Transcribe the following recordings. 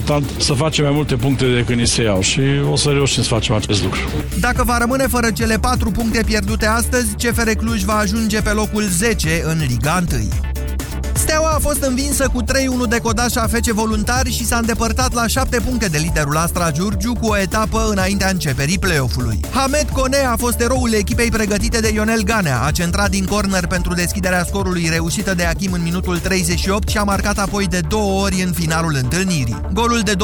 important să facem mai multe puncte decât ni se iau și o să reușim să facem acest lucru. Dacă va rămâne fără cele 4 puncte pierdute astăzi, CFR Cluj va ajunge pe locul 10 în Liga 1. Steaua a fost învinsă cu 3-1 de Codașa FC Voluntari și s-a îndepărtat la 7 puncte de liderul Astra Giurgiu cu o etapă înaintea începerii play-off-ului. Hamed Kone a fost eroul echipei pregătite de Ionel Ganea, a centrat din corner pentru deschiderea scorului reușită de Achim în minutul 38 și a marcat apoi de două ori în finalul întâlnirii. Golul de 2-1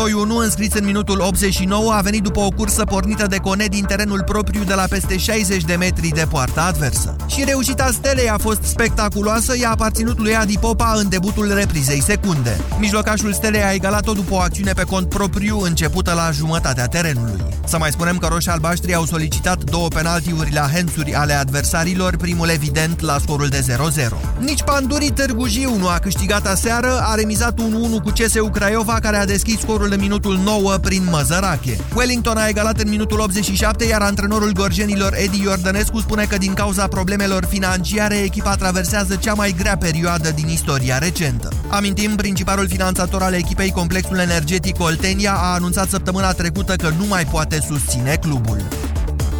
înscris în minutul 89 a venit după o cursă pornită de Kone din terenul propriu de la peste 60 de metri de poarta adversă. Și reușita Stelei a fost spectaculoasă, i-a aparținut lui Adi Popa în debutul reprizei secunde. Mijlocașul Stelei a egalat-o după o acțiune pe cont propriu începută la jumătatea terenului. Să mai spunem că roșii albaștri au solicitat două penaltiuri la hensuri ale adversarilor, primul evident la scorul de 0-0. Nici Pandurii Târgu Jiu nu a câștigat aseară, a remizat 1-1 cu CSU Craiova, care a deschis scorul în minutul 9 prin Măzărache. Wellington a egalat în minutul 87, iar antrenorul gorjenilor Edi Iordănescu spune că din cauza problemelor financiare, echipa traversează cea mai grea perioadă din istoria recentă. Amintim, principalul finanțator al echipei, Complexul Energetic Oltenia, a anunțat săptămâna trecută că nu mai poate susține clubul.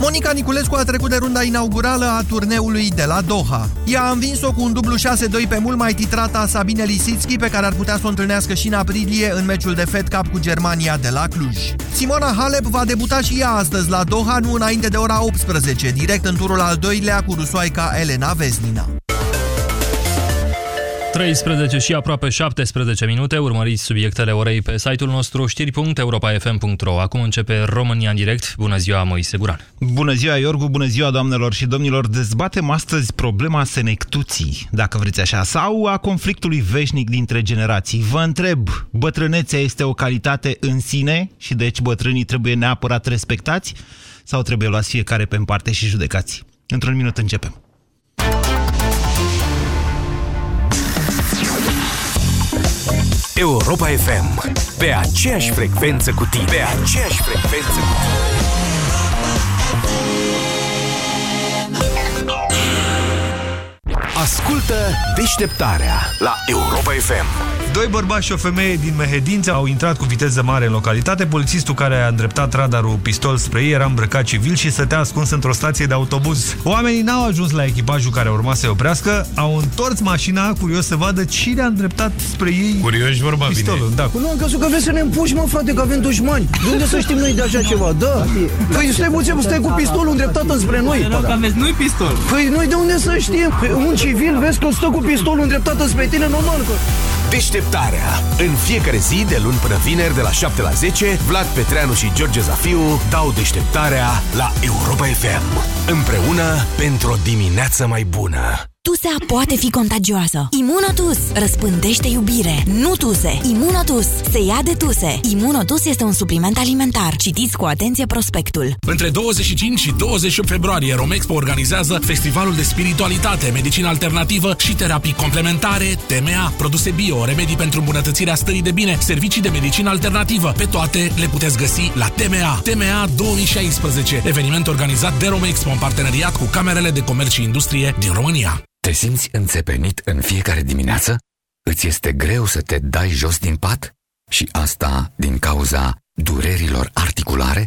Monica Niculescu a trecut de runda inaugurală a turneului de la Doha. Ea a învins-o cu un dublu 6-2 pe mult mai titrata Sabine Lisitski, pe care ar putea să o întâlnească și în aprilie în meciul de Fed Cup cu Germania de la Cluj. Simona Halep va debuta și ea astăzi la Doha, nu înainte de ora 18, direct în turul al doilea cu rusoaica Elena Vesnina. 13 și aproape 17 minute. Urmăriți subiectele orei pe site-ul nostru știri.europa.fm.ro. Acum începe România în direct. Bună ziua, Moise Guran. Bună ziua, Iorgu, bună ziua, doamnelor și domnilor. Dezbatem astăzi problema senectuții, dacă vreți așa, sau a conflictului veșnic dintre generații. Vă întreb, bătrânețea este o calitate în sine și deci bătrânii trebuie neapărat respectați sau trebuie luați fiecare pe parte și judecați? Într-un minut începem. Europa FM. Pe aceeași frecvență cu tine. Pe aceeași frecvență cu tine. Ascultă deșteptarea la Europa FM. Doi bărbați și o femeie din Mehedință au intrat cu viteză mare în localitate. Polițistul care a îndreptat radarul pistol spre ei era îmbrăcat civil și stătea ascuns într-o stație de autobuz. Oamenii n-au ajuns la echipajul care urma să-i oprească, au întors mașina curios să vadă cine a îndreptat spre ei Curioși vorba pistolul. bine. Da. Nu am crezut că vreți să ne împuși, mă, frate, că avem dușmani. De unde să știm noi de așa ceva? Da. Păi stai puțin, stai cu pistolul îndreptat înspre noi. Că aveți nu pistol. Păi noi de unde să știm? Păi, un civil, vezi că stă cu pistolul îndreptat înspre tine, normal că... Deșteptarea. În fiecare zi, de luni până vineri, de la 7 la 10, Vlad Petreanu și George Zafiu dau deșteptarea la Europa FM. Împreună pentru o dimineață mai bună. Tusea poate fi contagioasă. Imunotus răspândește iubire, nu tuse. Imunotus se ia de tuse. Imunotus este un supliment alimentar. Citiți cu atenție prospectul. Între 25 și 28 februarie, Romexpo organizează Festivalul de Spiritualitate, Medicină Alternativă și Terapii Complementare, TMA, produse bio, remedii pentru îmbunătățirea stării de bine, servicii de medicină alternativă. Pe toate le puteți găsi la TMA. TMA 2016, eveniment organizat de Romexpo în parteneriat cu Camerele de Comerț și Industrie din România. Te simți înțepenit în fiecare dimineață? Îți este greu să te dai jos din pat? Și asta din cauza durerilor articulare?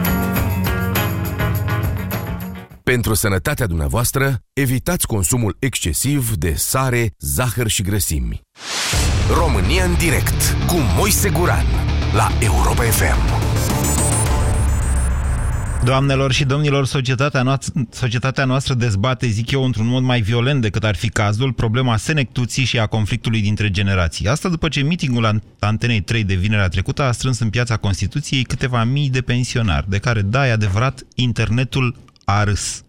Pentru sănătatea dumneavoastră, evitați consumul excesiv de sare, zahăr și grăsimi. România în direct cu Moise Guran la Europa FM. Doamnelor și domnilor, societatea noastră, societatea noastră dezbate, zic eu, într-un mod mai violent decât ar fi cazul, problema senectuții și a conflictului dintre generații. Asta după ce mitingul Antenei 3 de vinerea trecută a strâns în piața Constituției câteva mii de pensionari, de care, da, e adevărat, internetul a râs.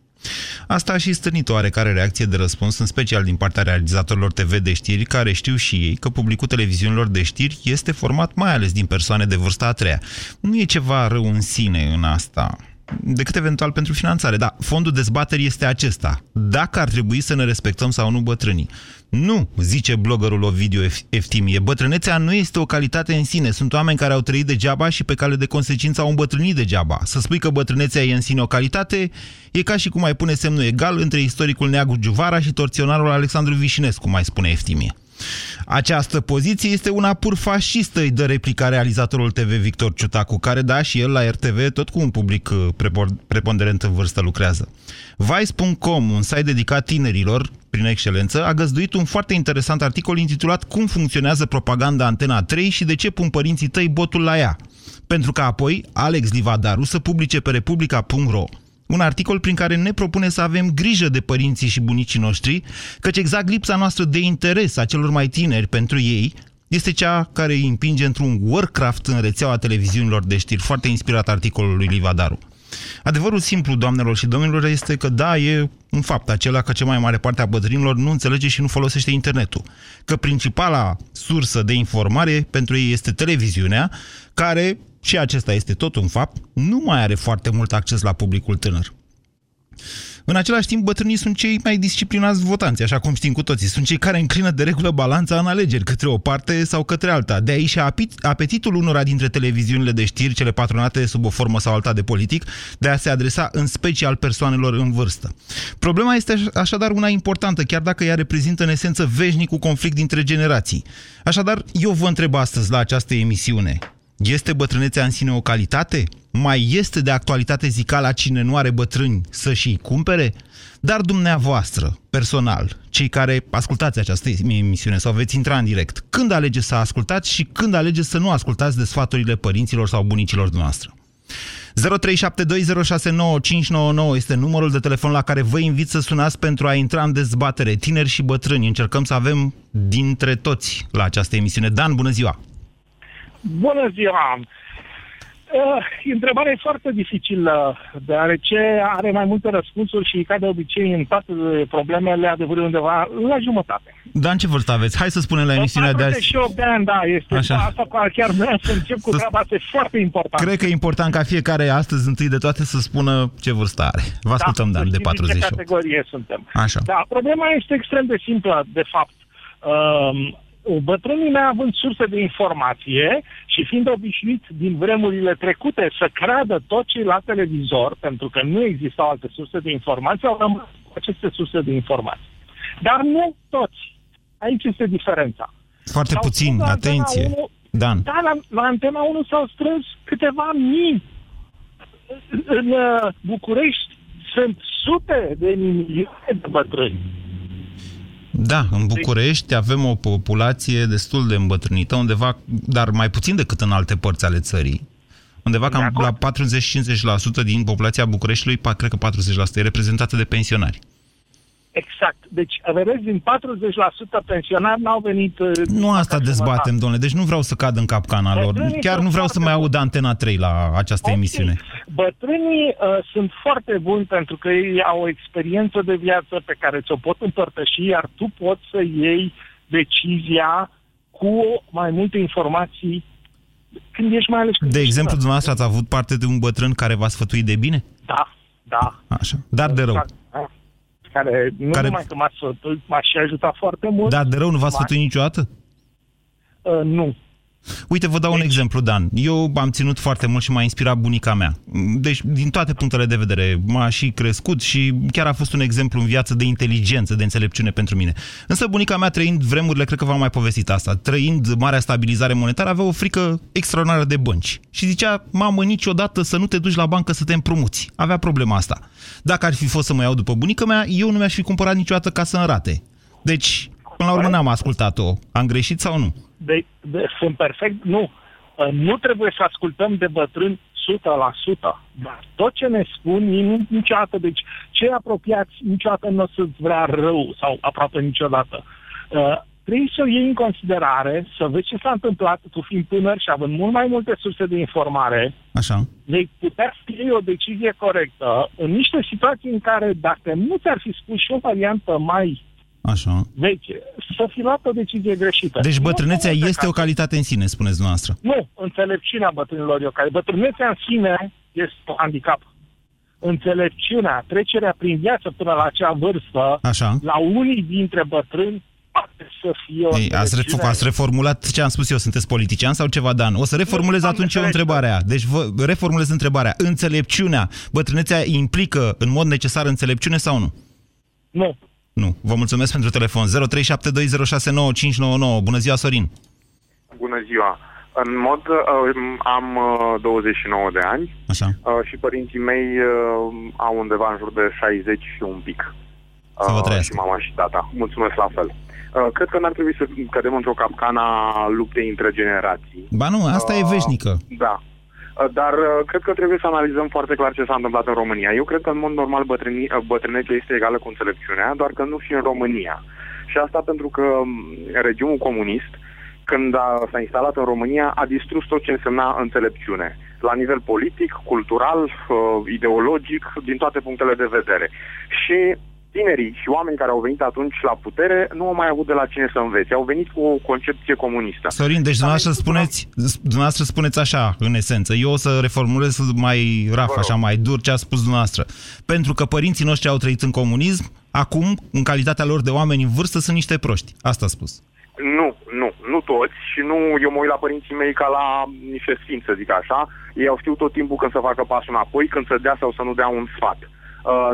Asta a și stârnit o oarecare reacție de răspuns, în special din partea realizatorilor TV de știri, care știu și ei că publicul televiziunilor de știri este format mai ales din persoane de vârsta a treia. Nu e ceva rău în sine în asta. Decât eventual pentru finanțare. Da, fondul dezbaterii este acesta. Dacă ar trebui să ne respectăm sau nu bătrânii. Nu, zice bloggerul Ovidiu Eftimie. Bătrânețea nu este o calitate în sine. Sunt oameni care au trăit degeaba și pe cale de consecință au îmbătrânit degeaba. Să spui că bătrânețea e în sine o calitate e ca și cum ai pune semnul egal între istoricul Neagu Giuvara și torționarul Alexandru Vișinescu, mai spune Eftimie. Această poziție este una pur fascistă, îi dă replica realizatorul TV Victor Ciutacu, care da și el la RTV tot cu un public uh, preponderent în vârstă lucrează. Vice.com, un site dedicat tinerilor, prin excelență, a găzduit un foarte interesant articol intitulat Cum funcționează propaganda Antena 3 și de ce pun părinții tăi botul la ea. Pentru că apoi Alex Livadaru să publice pe republica.ro un articol prin care ne propune să avem grijă de părinții și bunicii noștri, căci exact lipsa noastră de interes a celor mai tineri pentru ei este cea care îi împinge într-un Warcraft în rețeaua televiziunilor de știri, foarte inspirat articolul lui Livadaru. Adevărul simplu, doamnelor și domnilor, este că da, e un fapt acela că cea mai mare parte a bătrânilor nu înțelege și nu folosește internetul. Că principala sursă de informare pentru ei este televiziunea, care și acesta este tot un fapt, nu mai are foarte mult acces la publicul tânăr. În același timp, bătrânii sunt cei mai disciplinați votanți, așa cum știm cu toții. Sunt cei care înclină de regulă balanța în alegeri, către o parte sau către alta. De aici apetitul unora dintre televiziunile de știri, cele patronate sub o formă sau alta de politic, de a se adresa în special persoanelor în vârstă. Problema este așadar una importantă, chiar dacă ea reprezintă în esență veșnicul conflict dintre generații. Așadar, eu vă întreb astăzi la această emisiune, este bătrânețea în sine o calitate? Mai este de actualitate zicala cine nu are bătrâni să și cumpere? Dar dumneavoastră, personal, cei care ascultați această emisiune sau veți intra în direct, când alegeți să ascultați și când alegeți să nu ascultați de sfaturile părinților sau bunicilor noastre? 0372069599 este numărul de telefon la care vă invit să sunați pentru a intra în dezbatere. Tineri și bătrâni, încercăm să avem dintre toți la această emisiune. Dan, bună ziua! Bună ziua! Uh, întrebarea e foarte dificilă, deoarece are mai multe răspunsuri și, ca de obicei, în toate problemele, adevărul undeva la jumătate. Dar în ce vârstă aveți? Hai să spunem la emisiunea de azi. Și de ani, da, este Așa. asta chiar vreau să încep cu treaba asta, e foarte important. Cred că e important ca fiecare astăzi, întâi de toate, să spună ce vârstă are. Vă ascultăm, da, Dan, de 48. ce categorie suntem. Așa. Da, problema este extrem de simplă, de fapt. Uh, bătrânii mei având surse de informație și fiind obișnuiți din vremurile trecute să creadă tot ce la televizor, pentru că nu existau alte surse de informație, au rămas cu aceste surse de informație. Dar nu toți. Aici este diferența. Foarte s-au puțin, atenție. 1, Dan. Da, la, la Antena 1 s-au strâns câteva mii. În uh, București sunt sute de milioane de bătrâni. Da, în București avem o populație destul de îmbătrânită, undeva, dar mai puțin decât în alte părți ale țării. Undeva cam la 40-50% din populația Bucureștiului, cred că 40% e reprezentată de pensionari. Exact. Deci, vedeți, din 40% pensionari n-au venit... Uh, nu asta dezbatem, domnule. Deci nu vreau să cad în capcana lor. Chiar nu vreau să mai aud Antena 3 la această okay. emisiune. Bătrânii uh, sunt foarte buni pentru că ei au o experiență de viață pe care ți-o pot împărtăși, iar tu poți să iei decizia cu mai multe informații când ești mai ales... De exemplu, dumneavoastră ați avut parte de un bătrân care v-a sfătuit de bine? Da, da. Așa. Dar de rău. Exact care nu care... numai că m-a sfătuit, m-a și ajutat foarte mult. Dar de rău nu v-a sfătuit niciodată? Uh, nu. Uite, vă dau deci... un exemplu, Dan. Eu am ținut foarte mult și m-a inspirat bunica mea. Deci, din toate punctele de vedere, m-a și crescut și chiar a fost un exemplu în viață de inteligență, de înțelepciune pentru mine. Însă bunica mea, trăind vremurile, cred că v-am mai povestit asta, trăind marea stabilizare monetară, avea o frică extraordinară de bănci. Și zicea, mamă, niciodată să nu te duci la bancă să te împrumuți. Avea problema asta. Dacă ar fi fost să mă iau după bunica mea, eu nu mi-aș fi cumpărat niciodată ca să înrate. Deci, până la urmă n-am ascultat-o. Am greșit sau nu? De, de, sunt perfect, nu. Uh, nu trebuie să ascultăm de bătrâni 100%, dar tot ce ne spun, niciodată, deci cei apropiați niciodată nu o să-ți vrea rău sau aproape niciodată. Uh, trebuie să o iei în considerare, să vezi ce s-a întâmplat, tu fiind tânăr și având mult mai multe surse de informare, Așa. vei putea scrie o decizie corectă în niște situații în care, dacă nu ți-ar fi spus și o variantă mai Așa. Deci, să fi luat o decizie greșită. Deci bătrânețea nu este o calitate în sine, spuneți noastră. Nu, înțelepciunea bătrânilor e o calitate. Bătrânețea în sine este un handicap. înțelepciunea, trecerea prin viață până la acea vârstă, Așa. la unii dintre bătrâni, poate să fie o Ei, ați, înțelepciune- ref- ați reformulat ce am spus eu, sunteți politician sau ceva, Dan? O să reformulez Nu, am atunci eu înțeles. întrebarea. Deci vă reformulez întrebarea. Înțelepciunea, bătrânețea implică în mod necesar înțelepciune sau nu? Nu. Nu. Vă mulțumesc pentru telefon. 0372069599. Bună ziua, Sorin. Bună ziua! În mod, uh, am uh, 29 de ani Așa. uh, și părinții mei uh, au undeva în jur de 60 și un pic. Să vă Uh, trăiască. și mama și tata. Mulțumesc la fel. Uh, cred că n-ar trebui să cădem într-o capcană a luptei între generații. Ba nu, asta e Uh, veșnică. Da. Uh, Dar uh, cred că trebuie să analizăm foarte clar ce s-a întâmplat în România. Eu cred că în mod normal bătrâni, uh, bătrânețea este egală cu înțelepciunea, doar că nu și în România. Și asta pentru că m, regimul comunist, când a, s-a instalat în România, a distrus tot ce însemna înțelepciune. La nivel politic, cultural, uh, ideologic, din toate punctele de vedere. Și tinerii și oameni care au venit atunci la putere nu au mai avut de la cine să învețe. Au venit cu o concepție comunistă. Sorin, deci dumneavoastră spuneți, dumneavoastră spuneți așa, în esență. Eu o să reformulez mai raf, așa, mai dur ce a spus dumneavoastră. Pentru că părinții noștri au trăit în comunism, acum, în calitatea lor de oameni în vârstă, sunt niște proști. Asta a spus. Nu, nu, nu toți și nu eu mă uit la părinții mei ca la niște sfinți, să zic așa. Ei au știut tot timpul când să facă pasul înapoi, când să dea sau să nu dea un sfat. Uh,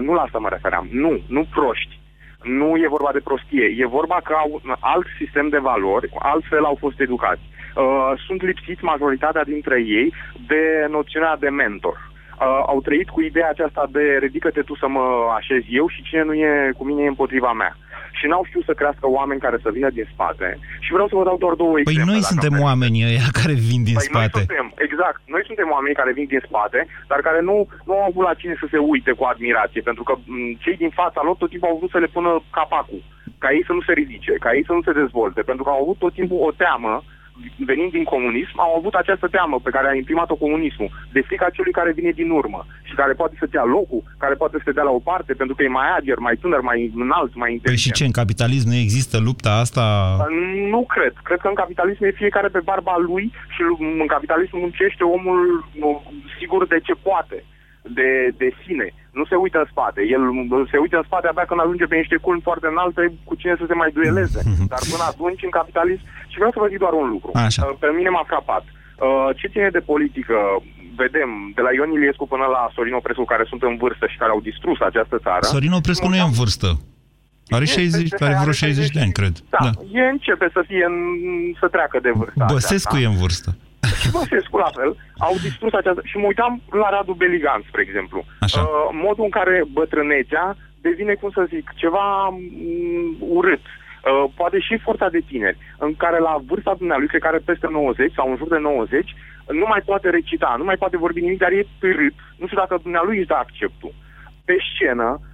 nu la asta mă refeream. Nu, nu proști. Nu e vorba de prostie. E vorba că au un alt sistem de valori, altfel au fost educați. Uh, sunt lipsiți majoritatea dintre ei de noțiunea de mentor. Uh, au trăit cu ideea aceasta de ridică-te tu să mă așez eu și cine nu e cu mine e împotriva mea. Și n-au știut să crească oameni care să vină din spate. Și vreau să vă dau doar două Păi exemple. noi dacă suntem vreți. oamenii ăia care vin din Păi spate. Noi suntem, exact. Noi suntem oamenii care vin din spate, dar care nu, nu au avut la cine să se uite cu admirație, pentru că m, cei din fața lor tot timpul au vrut să le pună capacul, ca ei să nu se ridice, ca ei să nu se dezvolte, pentru că au avut tot timpul o teamă venind din comunism, au avut această teamă pe care a imprimat-o comunismul, de frica celui care vine din urmă și care poate să dea locul, care poate să te dea la o parte, pentru că e mai ager, mai tânăr, mai înalt, mai Păi inteligent. și ce, în capitalism nu există lupta asta? Nu cred. Cred că în capitalism e fiecare pe barba lui și în capitalism muncește omul nu, sigur de ce poate, de, de sine. Nu se uită în spate. El se uită în spate abia când ajunge pe niște culmi foarte înalte cu cine să se mai dueleze. Dar până atunci, în capitalism... Și vreau să vă zic doar un lucru. Așa. Uh, Pe mine m-a frapat. Uh, Ce ține de politică, vedem, de la Ion Iliescu până la Sorin Oprescu, care sunt în vârstă și care au distrus această țară. Sorin Oprescu nu e în vârstă. Are 60, are vreo 60 de ani, cred. Da, da. E începe să fie în, să treacă de vârsta Băsescu aceasta. e în vârstă. Și Băsescu la fel, au distrus această... Și mă uitam la Radu Beligan, spre exemplu. Așa. Uh, modul în care bătrânețea devine, cum să zic, ceva mm, urât. Uh, poate și forța de tineri, în care la vârsta dumnealui, cred că are peste 90 sau în jur de 90, nu mai poate recita, nu mai poate vorbi nimic, dar e târât. Nu știu dacă dumnealui își dă acceptul. Pe scenă, bă,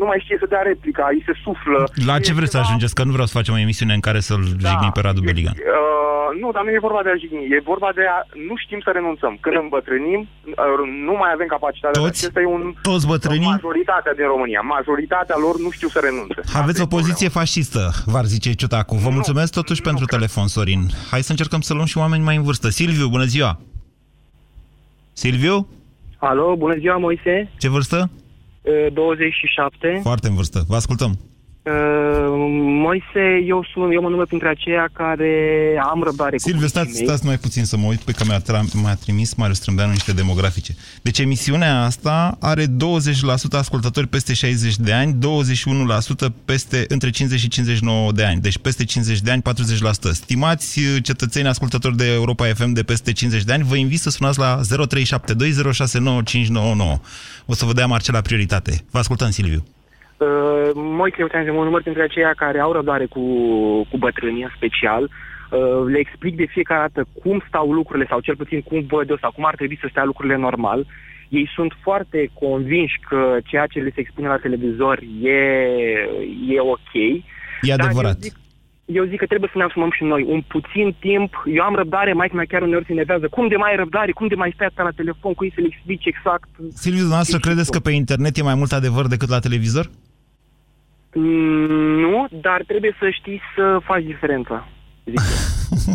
nu mai știe să dea replica, îi se suflă. La E ce vreți să ceva- ajungeți? Că nu vreau să facem o emisiune în care să-l jigni pe Radu Beligan. Uh, nu, dar nu e vorba de a jigni, e vorba de a... Nu știm să renunțăm. Când îmbătrânim, uh, nu mai avem capacitatea. Toți? Acesta e un... Toți bătrânii? Majoritatea din România. Majoritatea lor nu știu să renunțe. Aveți o poziție fascistă, v-ar zice Ciutacu. Vă mulțumesc totuși pentru telefon, Sorin. Hai să încercăm să luăm și oameni mai în vârstă. Silviu, bună ziua! Silviu? Alo, bună ziua, Moise. Ce vârstă? Uh, 27. Foarte în vârstă. Vă ascultăm. Uh, Moise, eu sunt, eu mă număr printre aceia care am răbdare cu Silviu, stați, bunicii mei. stați mai puțin să mă uit pe că mi-a, tra- mi-a trimis Marius Trâmbeanu niște demografice. Deci emisiunea asta are 20% ascultători peste 60 de ani, 21% peste între 50 și 59 de ani. Deci peste 50 de ani, 40%. Stimați uh, cetățeni ascultători de Europa FM de peste 50 de ani, vă invit să sunați la 0372069599. O să vă dea Marcela prioritate. Vă ascultăm, Silviu. Uh, Moise, eu ți-am zis, mă număr printre aceia care au răbdare cu, cu bătrânii, în special. Uh, le explic de fiecare dată cum stau lucrurile, sau cel puțin cum văd eu, sau cum ar trebui să stea lucrurile normal. Ei sunt foarte convinși că ceea ce le se expune la televizor e, e ok. E Dar adevărat. Eu zic, eu zic că trebuie să ne asumăm și noi un puțin timp. Eu am răbdare, mai mea chiar uneori se enervează. Cum de mai ai răbdare? Cum de mai stai atâta la telefon? Cum îi să le explici exact? Silviu, dumneavoastră credeți că pe internet e mai mult adevăr decât la televizor? Mm, Nu, dar trebuie să știi să faci diferența. Zic eu.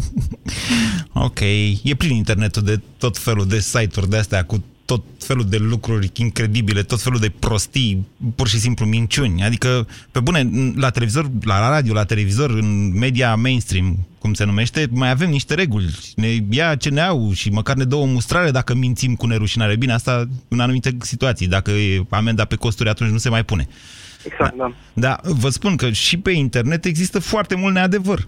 Ok, e plin internetul de tot felul de site-uri de astea cu tot felul de lucruri incredibile, tot felul de prostii, pur și simplu minciuni. Adică, pe bune, la televizor, la radio, la televizor, în media mainstream, cum se numește, mai avem niște reguli. Ne ia ce ne au și măcar ne dă o mustrare dacă mințim cu nerușinare. Bine, asta în anumite situații. Dacă e amenda pe costuri, atunci nu se mai pune. Exact, da. Da, vă spun că și pe internet există foarte mult neadevăr.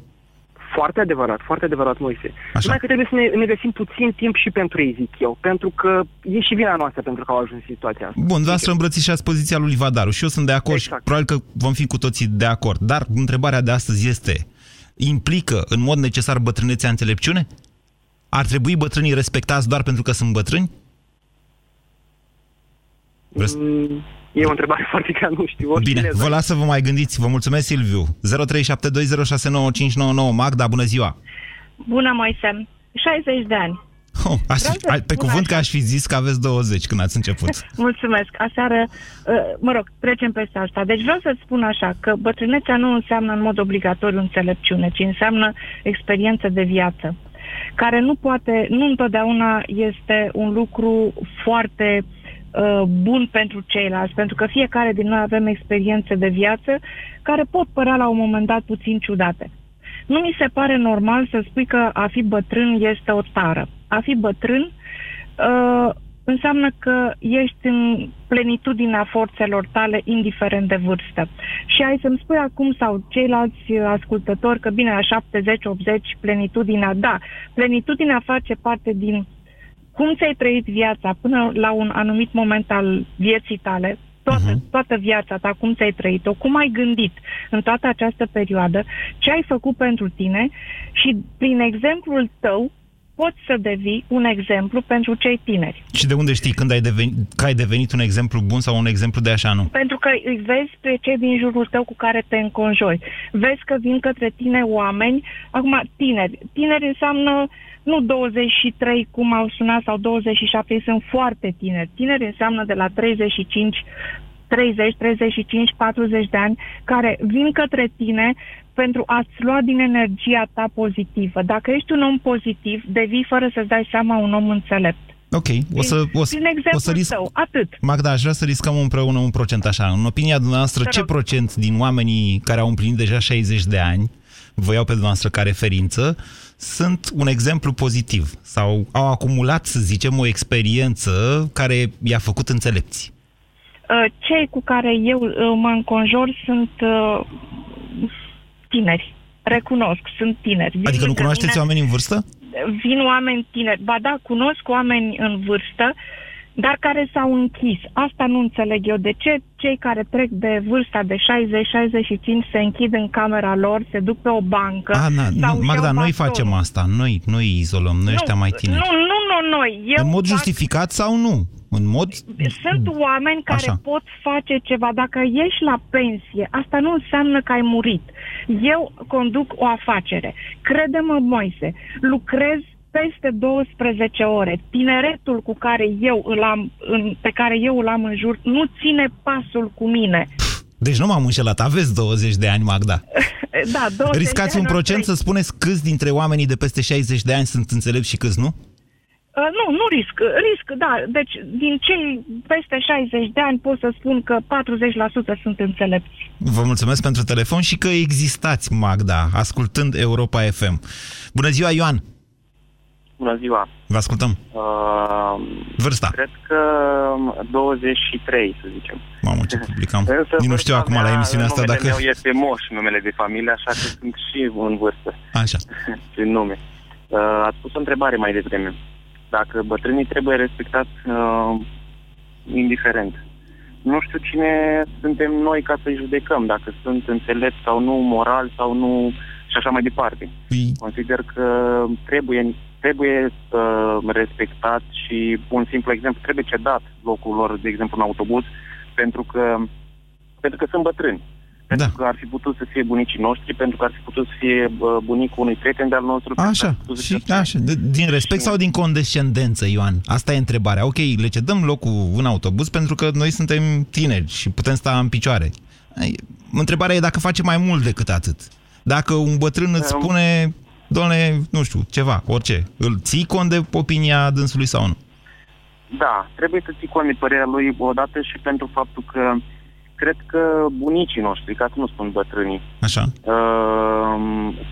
Foarte adevărat, foarte adevărat, Moise. Numai că trebuie să ne, ne găsim puțin timp și pentru ei, zic eu, pentru că e și vina noastră pentru că au ajuns în situația asta. Bun, să îmbrățișați poziția lui Livadaru și eu sunt de acord exact. și probabil că vom fi cu toții de acord. Dar întrebarea de astăzi este, implică în mod necesar bătrânețea înțelepciune? Ar trebui bătrânii respectați doar pentru că sunt bătrâni? Vreți? Mm, e o întrebare foarte grea, nu știu. Bine, vă las să vă mai gândiți. Vă mulțumesc, Silviu. 0372069599. Magda, bună ziua! Bună, Moise! 60 de ani. Oh, aș, a, pe cuvânt așa. că aș fi zis că aveți 20 când ați început. Mulțumesc. Aseară, uh, mă rog, trecem peste asta. Deci vreau să spun așa, că bătrânețea nu înseamnă în mod obligatoriu înțelepciune, ci înseamnă experiență de viață, care nu poate, nu întotdeauna este un lucru foarte uh, bun pentru ceilalți, pentru că fiecare din noi avem experiențe de viață care pot părea la un moment dat puțin ciudate. Nu mi se pare normal să spui că a fi bătrân este o tară. A fi bătrân uh, înseamnă că ești în plenitudinea forțelor tale, indiferent de vârstă. Și ai să-mi spui acum, sau ceilalți ascultători, că bine, la 70-80, plenitudinea, da, plenitudinea face parte din cum ți-ai trăit viața până la un anumit moment al vieții tale, toată, uh-huh. toată viața ta, cum ți-ai trăit-o, cum ai gândit în toată această perioadă, ce ai făcut pentru tine și prin exemplul tău poți să devii un exemplu pentru cei tineri. Și de unde știi când ai devenit, că ai devenit un exemplu bun sau un exemplu de așa nu? Pentru că îi vezi pe cei din jurul tău cu care te înconjori. Vezi că vin către tine oameni, acum tineri. Tineri înseamnă nu 23 cum au sunat sau 27, ei sunt foarte tineri. Tineri înseamnă de la 35 30, 35, 40 de ani care vin către tine pentru a-ți lua din energia ta pozitivă. Dacă ești un om pozitiv, devii fără să-ți dai seama un om înțelept. Ok, o să, o, să, o să risc... Tău, atât. Magda, aș vrea să riscăm împreună un procent așa. În opinia dumneavoastră, ce procent din oamenii care au împlinit deja 60 de ani, vă iau pe dumneavoastră ca referință, sunt un exemplu pozitiv sau au acumulat, să zicem, o experiență care i-a făcut înțelepți? Uh, cei cu care eu uh, mă înconjor sunt uh, tineri. Recunosc, sunt tineri. Vin adică nu cunoașteți mine, oameni în vârstă? Vin oameni tineri. Ba da, cunosc oameni în vârstă, dar care s-au închis. Asta nu înțeleg eu. De ce cei care trec de vârsta de 60-65 se închid în camera lor, se duc pe o bancă? A, na, nu, Magda, noi facem asta. Noi, noi izolăm, noi nu, ăștia mai tineri. Nu, nu, nu, noi. Eu în mod fac... justificat sau nu? În mod... Sunt oameni care Așa. pot face ceva. Dacă ești la pensie, asta nu înseamnă că ai murit. Eu conduc o afacere. Crede-mă, Moise, lucrez peste 12 ore. Tineretul cu care eu îl am, în, pe care eu îl am în jur nu ține pasul cu mine. Deci nu m-am înșelat, aveți 20 de ani, Magda. da, 20 Riscați un procent să spuneți câți dintre oamenii de peste 60 de ani sunt înțelepți și câți nu? Uh, nu, nu risc. Risc, da. Deci, din cei peste 60 de ani pot să spun că 40% sunt înțelepți. Vă mulțumesc pentru telefon și că existați, Magda, ascultând Europa FM. Bună ziua, Ioan! Bună ziua! Vă ascultăm. Uh, Vârsta? Cred că 23, să zicem. Mamă, ce publicam. Nici nu știu acum la emisiunea asta dacă... meu este Moș, numele de familie, așa că sunt și în vârstă. Așa. Prin nume. Uh, ați pus o întrebare mai devreme. Dacă bătrânii trebuie respectați uh, indiferent. Nu știu cine suntem noi ca să-i judecăm, dacă sunt înțelepți sau nu, moral sau nu și așa mai departe. Păi... Consider că trebuie trebuie uh, respectat și un simplu exemplu, trebuie cedat locul lor, de exemplu, în autobuz, pentru că, pentru că sunt bătrâni. Pentru da. că ar fi putut să fie bunicii noștri, pentru că ar fi putut să fie uh, bunicul unui prieten de-al nostru. Așa, și, așa. De, din respect și... sau din condescendență, Ioan? Asta e întrebarea. Ok, le cedăm locul în autobuz pentru că noi suntem tineri și putem sta în picioare. Întrebarea e dacă face mai mult decât atât. Dacă un bătrân îți spune doamne, nu știu, ceva, orice. Îl ții cont de opinia dânsului sau nu? da, trebuie să ții cont de părerea lui odată și pentru faptul că cred că bunicii noștri, ca să nu spun bătrânii, Așa. uh,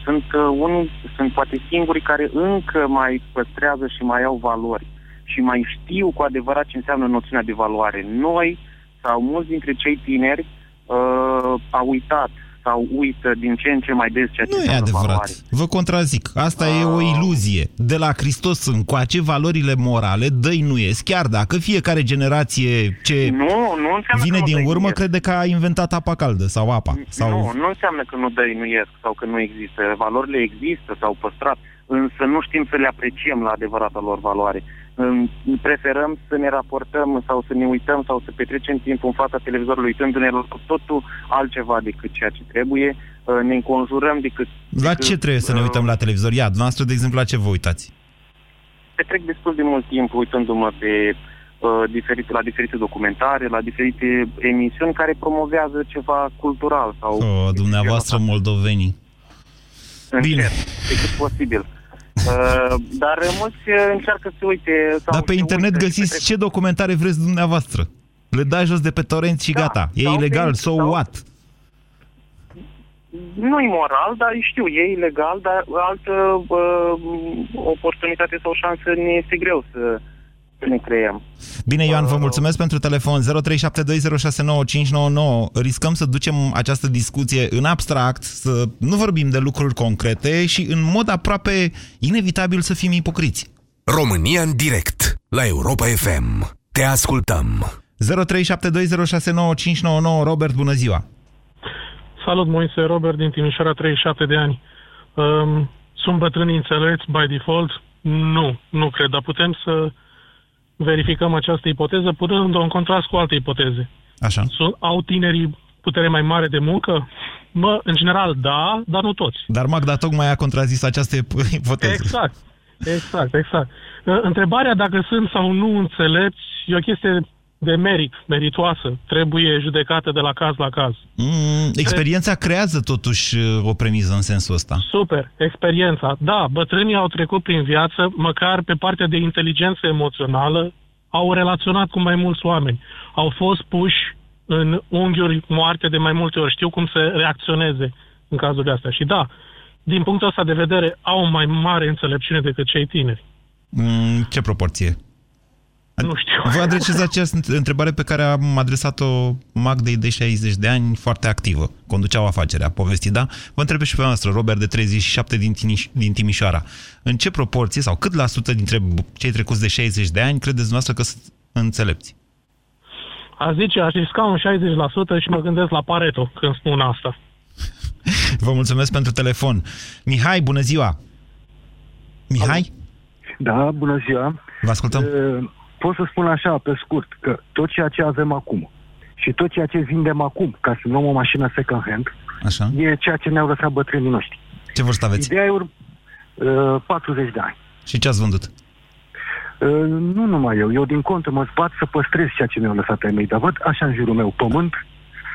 sunt uh, unii, sunt poate singurii care încă mai păstrează și mai au valori și mai știu cu adevărat ce înseamnă noțiunea de valoare. Noi sau mulți dintre cei tineri uh, au uitat sau uită din ce în ce mai des ceea ce Nu e înseamnă adevărat. valoare. Vă contrazic. Asta e o iluzie. De la Hristos încoace, valorile morale dăinuiesc, chiar dacă fiecare generație ce Nu, nu înseamnă vine că nu din urmă dăinuiesc. crede că a inventat apa caldă sau apa. Sau... Nu, nu înseamnă că nu dăinuiesc sau că nu există. Valorile există, s-au păstrat, însă nu știm să le apreciem la adevărata lor valoare. Îm, Preferăm să ne raportăm sau să ne uităm sau să petrecem timpul în fața televizorului uitându-ne la totul altceva decât ceea ce trebuie. Uh, Ne înconjurăm decât... La decât, ce trebuie să ne uh, uităm la televizor? Ia, dumneavoastră, de exemplu, la ce vă uitați? Petrec destul de mult timp uitându-mă pe uh, diferite, la diferite documentare, la diferite emisiuni care promovează ceva cultural sau O, dumneavoastră, moldovenii. Bine. pe cât posibil. Uh, dar mulți uh, încearcă să se uite... Sau Dar pe se internet uită și găsiți petrec- ce documentare vreți dumneavoastră. Le dai jos de pe torrent și gata. E Da, sau ilegal, pe- so sau- what? Nu e moral, dar știu, e ilegal, dar altă uh, oportunitate sau șansă ne este greu să, să ne creăm. Bine, Ioan, vă mulțumesc pentru telefon 0372069599. Riscăm să ducem această discuție în abstract, să nu vorbim de lucruri concrete și în mod aproape inevitabil să fim ipocriți. România în direct la Europa FM. Te ascultăm. 0372069599 Robert, bună ziua! Salut, Moise Robert din Timișoara, 37 de ani. Um, sunt bătrâni înțelepți by default? Nu, nu cred, dar putem să verificăm această ipoteză punând-o în contrast cu alte ipoteze. Așa. Sunt, au tinerii putere mai mare de muncă? Mă, în general, da, dar nu toți. Dar Magda tocmai a contrazis această ipoteză. Exact, exact, exact. Uh, Întrebarea dacă sunt sau nu înțelepți e o chestie de merit, meritoasă. Trebuie judecată de la caz la caz. Mm, experiența creează totuși uh, o premiză în sensul ăsta. Super, experiența. Da, bătrânii au trecut prin viață, măcar pe partea de inteligență emoțională, au relaționat cu mai mulți oameni. Au fost puși în unghiuri moarte de mai multe ori. Știu cum să reacționeze în cazurile astea. Și da, din punctul ăsta de vedere, au o mai mare înțelepciune decât cei tineri. Mm, ce proporție? Nu știu. Vă adresez această întrebare pe care am adresat-o Magdei de 60 de ani, foarte activă. Conducea o afacere, a povestit, da? Vă întreb și pe noastră, Robert, de 37 din, Timiș- din Timișoara. În ce proporție sau cât la sută dintre cei trecuți de 60 de ani credeți dumneavoastră că sunt înțelepți? A zice, aș risca un 60% și mă gândesc la Pareto când spun asta. Vă mulțumesc pentru telefon. Mihai, bună ziua! Mihai? Da, bună ziua. Vă ascultăm. Uh, Pot să spun așa, pe scurt, că tot ceea ce avem acum și tot ceea ce vindem acum, ca să luăm o mașină second hand, Așa. e ceea ce ne-au lăsat bătrânii noștri. Ce vârstă aveți? Ideea e ur- uh, 40 de ani. Și ce ați vândut? Uh, nu numai eu, eu din contă mă zbat să păstrez ceea ce mi-au lăsat ai mei, dar văd așa în jurul meu, pământ,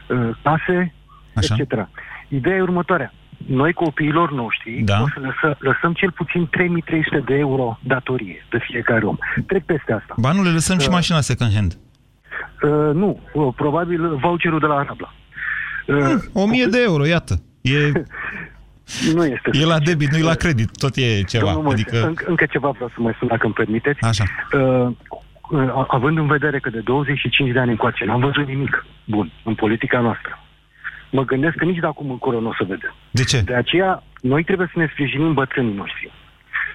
uh, case, Așa. etc. Ideea e următoarea. Noi copiilor noștri Da. o să lăsă, lăsăm cel puțin 3300 de euro datorie de fiecare om. Trec peste asta. Ba nu, le lăsăm și Uh, mașina second hand. Uh, nu, uh, probabil voucherul de la Arabla. Uh, 1000 de euro, iată. E, nu este. e la debit, nu e la credit, tot e ceva. Domnul Moise, Adică... încă, încă ceva vreau să mai spun, dacă îmi permiteți. Așa. Uh, uh, având în vedere că de 25 de ani încoace n-am văzut nimic bun în politica noastră, mă gândesc că nici de acum încolo nu o să vedem. De ce? De aceea, noi trebuie să ne sprijinim bătrânii noștri.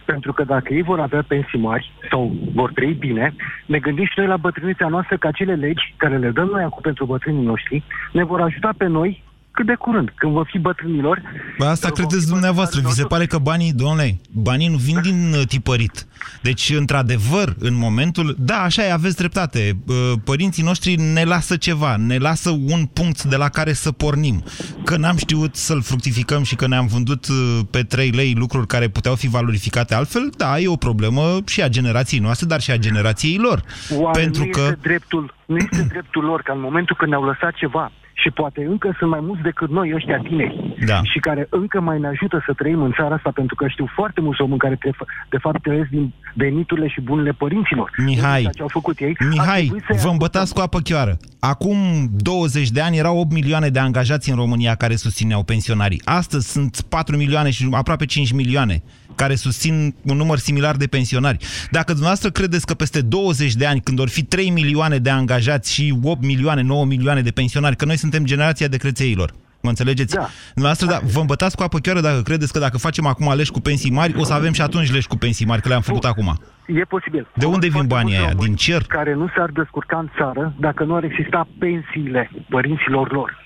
Pentru că dacă ei vor avea pensii mari sau vor trăi bine, ne gândim și noi la bătrânița noastră că acele legi care le dăm noi acum pentru bătrânii noștri ne vor ajuta pe noi cât de curând, când vor fi bătrânilor. Bă, asta credeți dumneavoastră. Vi se pare că banii, domnule, banii nu vin din uh, tipărit. Deci, într-adevăr, în momentul... Da, așa e, aveți dreptate. Uh, Părinții noștri ne lasă ceva, ne lasă un punct de la care să pornim. Că n-am știut să-l fructificăm și că ne-am vândut uh, pe 3 lei lucruri care puteau fi valorificate altfel, da, e o problemă și a generației noastre, dar și a generației lor. Oare Pentru nu, că... este dreptul, nu este dreptul lor ca în momentul când ne-au lăsat ceva și poate încă sunt mai mulți decât noi ăștia tineri Da. și care încă mai ne ajută să trăim în țara asta, pentru că știu foarte mulți români care de, de fapt trăiesc din veniturile și bunurile părinților. Mihai, Ceea ce au făcut ei. ar Mihai, trebui să-i vă ajutăm. îmbătați cu apă chioară. Acum 20 de ani erau 8 milioane de angajați în România care susțineau pensionarii. Astăzi sunt 4 milioane și aproape 5 milioane care susțin un număr similar de pensionari. Dacă dumneavoastră credeți că peste 20 de ani, când vor fi 3 milioane de angajați și 8 milioane, 9 milioane de pensionari, că noi suntem generația de crețeilor, Mă înțelegeți? Da. Dumneavoastră, da, vă îmbătați cu apă chioară dacă credeți că dacă facem acum leși cu pensii mari, o să avem și atunci leși cu pensii mari, că le-am făcut acum. E posibil. De unde vin Foarte banii mulți aia? români Din cer? Care nu s-ar descurca în țară dacă nu ar exista pensiile părinților lor.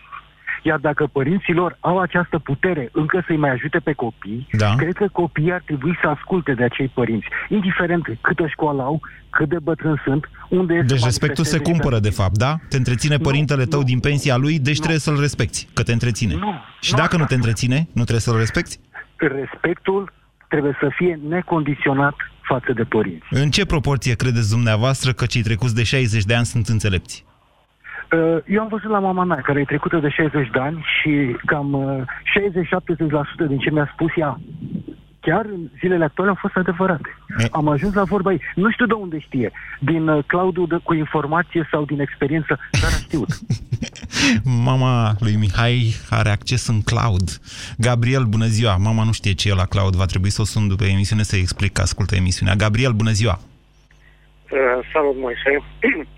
Iar dacă părinții lor au această putere încă să-i mai ajute pe copii, Da. cred că copiii ar trebui să asculte de acei părinți. Indiferent câtă școală au, cât de bătrân sunt, unde este Deci respectul se cumpără, de fapt, da? Te întreține părintele tău din pensia lui, deci trebuie să-l respecti, că te întreține. Nu, Și nu dacă nu asta. te întreține, nu trebuie să-l respecti? Respectul trebuie să fie necondiționat față de părinți. În ce proporție credeți dumneavoastră că cei trecuți de 60 de ani sunt înțelepți? Uh, Eu am văzut la mama mea, care e trecută de 60 de ani și cam uh, 60-70% din ce mi-a spus ea, chiar în zilele actuale, au fost adevărate. Am ajuns la vorba ei. Nu știu de unde știe. Din uh, cloudul de, cu informație sau din experiență, dar a știut. Mama lui Mihai are acces în cloud. Gabriel, bună ziua! Mama nu știe ce e la cloud, va trebui să o sun după emisiune să-i explic că ascultă emisiunea. Gabriel, bună ziua! Uh, salut, Moise.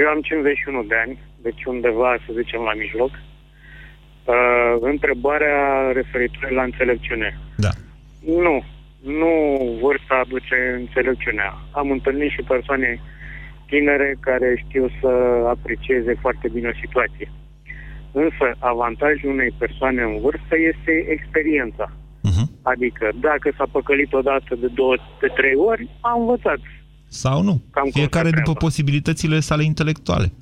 Eu am 51 de ani, deci undeva, să zicem, la mijloc. Uh, întrebarea referitoare la înțelepciune. Da. Nu, nu vârsta aduce înțelepciunea. Am întâlnit și persoane tinere care știu să aprecieze foarte bine o situație. Însă, avantajul unei persoane în vârstă este experiența. Uh-huh. Adică, dacă s-a păcălit odată de două, de trei ori, a învățat. Sau nu? Cam Fiecare cum se după posibilitățile sale intelectuale.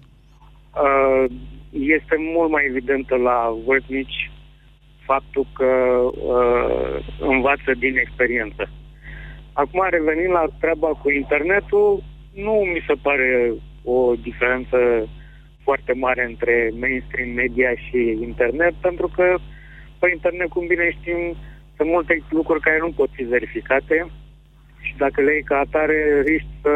Uh, este mult mai evidentă la vârstnici faptul că uh, învață din experiență. Acum, revenind la treaba cu internetul, nu mi se pare o diferență foarte mare între mainstream media și internet, pentru că pe internet, cum bine știm, sunt multe lucruri care nu pot fi verificate și dacă le iei ca atare, riști să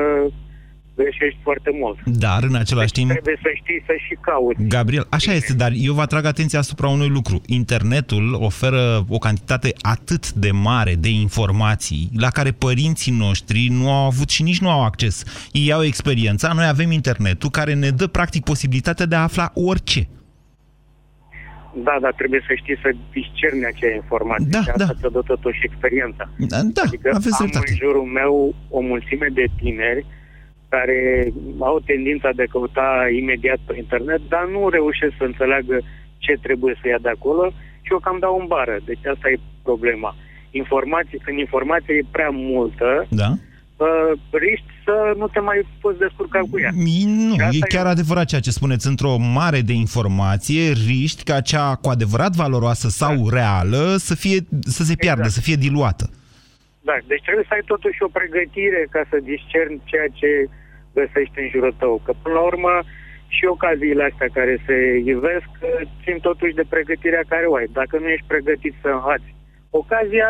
greșești foarte mult. Dar, în același timp, Trebuie să știi să și cauți. Gabriel, așa este, dar eu vă atrag atenția asupra unui lucru. Internetul oferă o cantitate atât de mare de informații la care părinții noștri nu au avut și nici nu au acces. Ei au experiența, noi avem internetul care ne dă practic posibilitatea de a afla orice. Da, dar trebuie să știi să discerni acea informație. Da, și asta da. ți-o dă totuși experiența. Da, adică aveți am dreptate. în jurul meu o mulțime de tineri care au tendința de a căuta imediat pe internet, dar nu reușesc să înțeleagă ce trebuie să ia de acolo și eu cam dau în bară. Deci asta e problema. Informație, când informația e prea multă, Da? Uh, riști să nu te mai poți descurca cu ea. Nu, Și asta e chiar adevărat ceea ce spuneți. Într-o mare de informație, riști ca cea cu adevărat valoroasă sau reală să, fie, să se piardă, Exact. să fie diluată. Da, deci trebuie să ai totuși o pregătire ca să discerni ceea ce găsești în jurul tău. Că până la urmă și ocaziile astea care se ivesc eh, țin totuși de pregătirea care o ai. Dacă nu ești pregătit să înhați ocazia,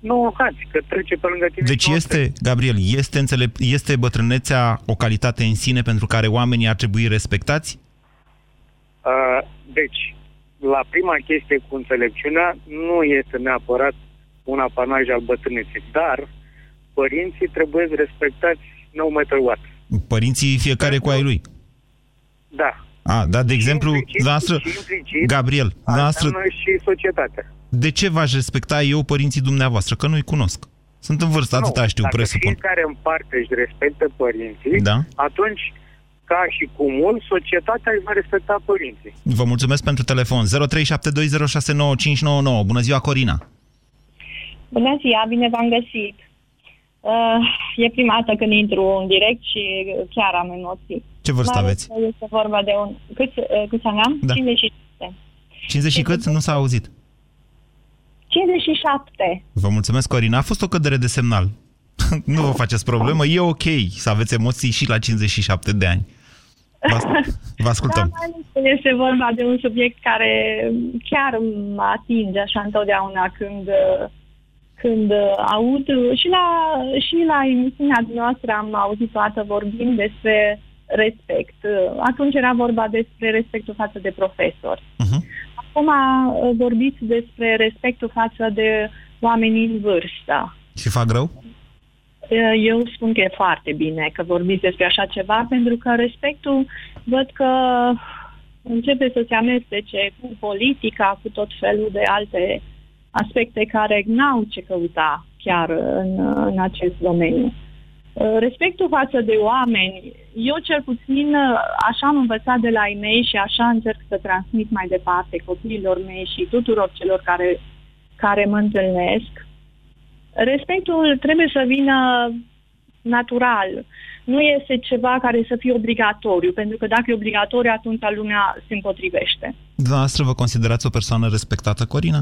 nu o înhați, că trece pe lângă tine. Deci este, Gabriel, este, înțelep, este bătrânețea o calitate în sine pentru care oamenii ar trebui respectați? Uh, deci, la prima chestie cu înțelepciunea, nu este neapărat un apanaj al bătrâneței, dar părinții trebuie respectați no matter what. Părinții fiecare cu ai lui. Da. A, da, de exemplu, implicit, noastră, și implicit, Gabriel, noastră, Înseamnă și societatea. De ce v-aș respecta eu părinții dumneavoastră? Că nu-i cunosc. Sunt în vârstă, atâta știu, Dacă presupun. fiecare în parte își respectă părinții, Da. atunci, ca și cumul, societatea își va respecta părinții. Vă mulțumesc pentru telefon. 0372069599. Bună ziua, Corina. Bună ziua, bine v-am găsit. Uh, e prima dată când intru în direct și chiar am emoții. Ce vârstă Mai ales aveți? că Este vorba de un... Cât, uh, câți ani am? Da. 57. 50 și cât? Nu s-a auzit. 57. Vă mulțumesc, Corina. A fost o cădere de semnal. nu vă faceți problemă. E ok să aveți emoții și la 57 de ani. Vă, vă ascultăm. Da, mai ales este vorba de un subiect care chiar mă atinge așa întotdeauna când, când aud și la, și la emisiunea noastră am auzit toată vorbind despre respect. Atunci era vorba despre respectul față de profesori. Uh-huh. Acum vorbiți despre respectul față de oamenii în vârstă. Și fac rău? Eu spun că e foarte bine că vorbiți despre așa ceva, pentru că respectul văd că începe să se amestece cu politica, cu tot felul de alte aspecte care n-au ce căuta chiar în, în acest domeniu. Respectul față de oameni, eu cel puțin așa am învățat de la ei mei și așa încerc să transmit mai departe copiilor mei și tuturor celor care, care mă întâlnesc. Respectul trebuie să vină natural. Nu este ceva care să fie obligatoriu, pentru că dacă e obligatoriu, atunci lumea se împotrivește. Dumneavoastră vă considerați o persoană respectată, Corina?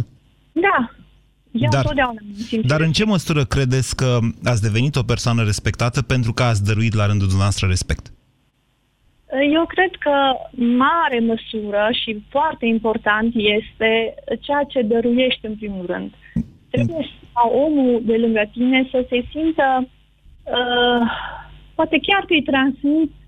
Da. Eu Dar- întotdeauna mă Dar în ce măsură credeți că ați devenit o persoană respectată pentru că ați dăruit la rândul dumneavoastră respect? Eu cred că mare măsură și foarte important este ceea ce dăruiești în primul rând. Trebuie ca omul de lângă tine să se simtă, uh, poate chiar că îi transmit uh,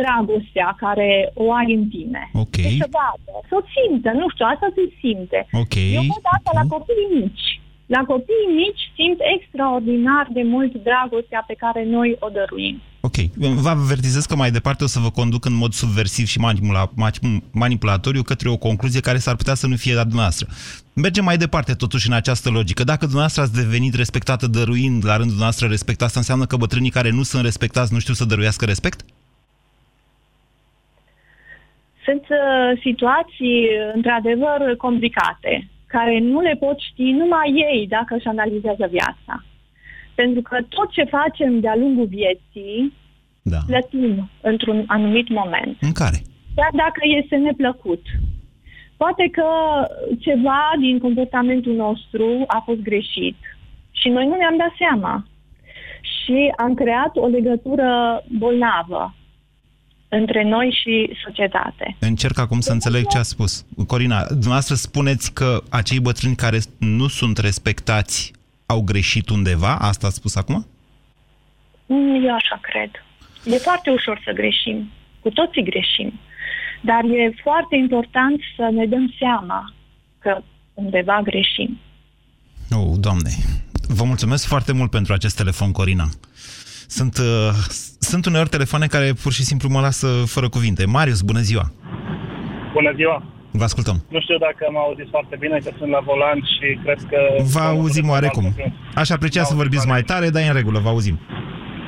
dragostea care o ai în tine. Ok. Să se vadă, să o simtă, nu știu, asta se simte. Ok. Eu văd asta la copiii mici. La copiii mici simt extraordinar de mult dragostea pe care noi o dăruim. Ok. Vă avertizez că mai departe o să vă conduc în mod subversiv și manipula, ma- manipulatoriu către o concluzie care s-ar putea să nu fie la dumneavoastră. Mergem mai departe totuși în această logică. Dacă dumneavoastră ați devenit respectată dăruind la rândul dumneavoastră respect, asta înseamnă că bătrânii care nu sunt respectați nu știu să dăruiască respect? Sunt uh, situații, într-adevăr, complicate, care nu le pot ști numai ei dacă își analizează viața. Pentru că tot ce facem de-a lungul vieții, da. plătim într-un anumit moment. În care? Chiar dacă este neplăcut. Poate că ceva din comportamentul nostru a fost greșit și noi nu ne-am dat seama. Și am creat o legătură bolnavă între noi și societate. Încerc acum să înțeleg ce a spus. Corina, dumneavoastră spuneți că acei bătrâni care nu sunt respectați au greșit undeva? Asta ați spus acum? Mm, Eu așa cred. E foarte ușor să greșim. Cu toții greșim. Dar e foarte important să ne dăm seama că undeva greșim. Oh, doamne. Vă mulțumesc foarte mult pentru acest telefon, Corina. Sunt, uh, sunt uneori telefoane care pur și simplu mă lasă fără cuvinte. Marius, bună ziua! Bună ziua! Vă ascultăm. Nu știu dacă mă auziți foarte bine, că sunt la volan și cred că... Vă auzim oarecum. Aș aprecia să vorbiți mai tare, dar e în regulă, vă auzim.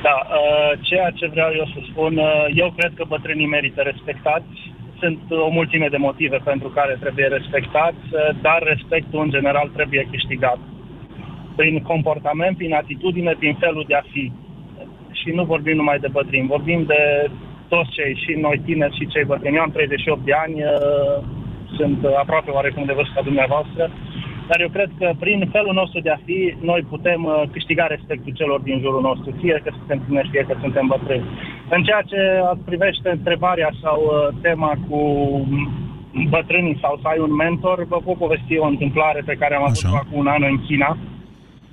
Da, uh, ceea ce vreau eu să spun, uh, eu cred că bătrânii merită respectați. Sunt o mulțime de motive pentru care trebuie respectați, uh, dar respectul în general trebuie câștigat. Prin comportament, prin atitudine, prin felul de a fi. Și nu vorbim numai de bătrâni, vorbim de toți cei, și noi tineri și cei bătrâni. Eu am 38 de ani, uh, sunt uh, aproape oarecum de vârsta dumneavoastră, dar eu cred că prin felul nostru de a fi, noi putem uh, câștiga respectul celor din jurul nostru, fie că suntem tineri, fie că suntem bătrâni. În ceea ce privește întrebarea sau uh, tema cu bătrânii sau să ai un mentor, vă pot povesti o întâmplare pe care am avut-o acum un an în China.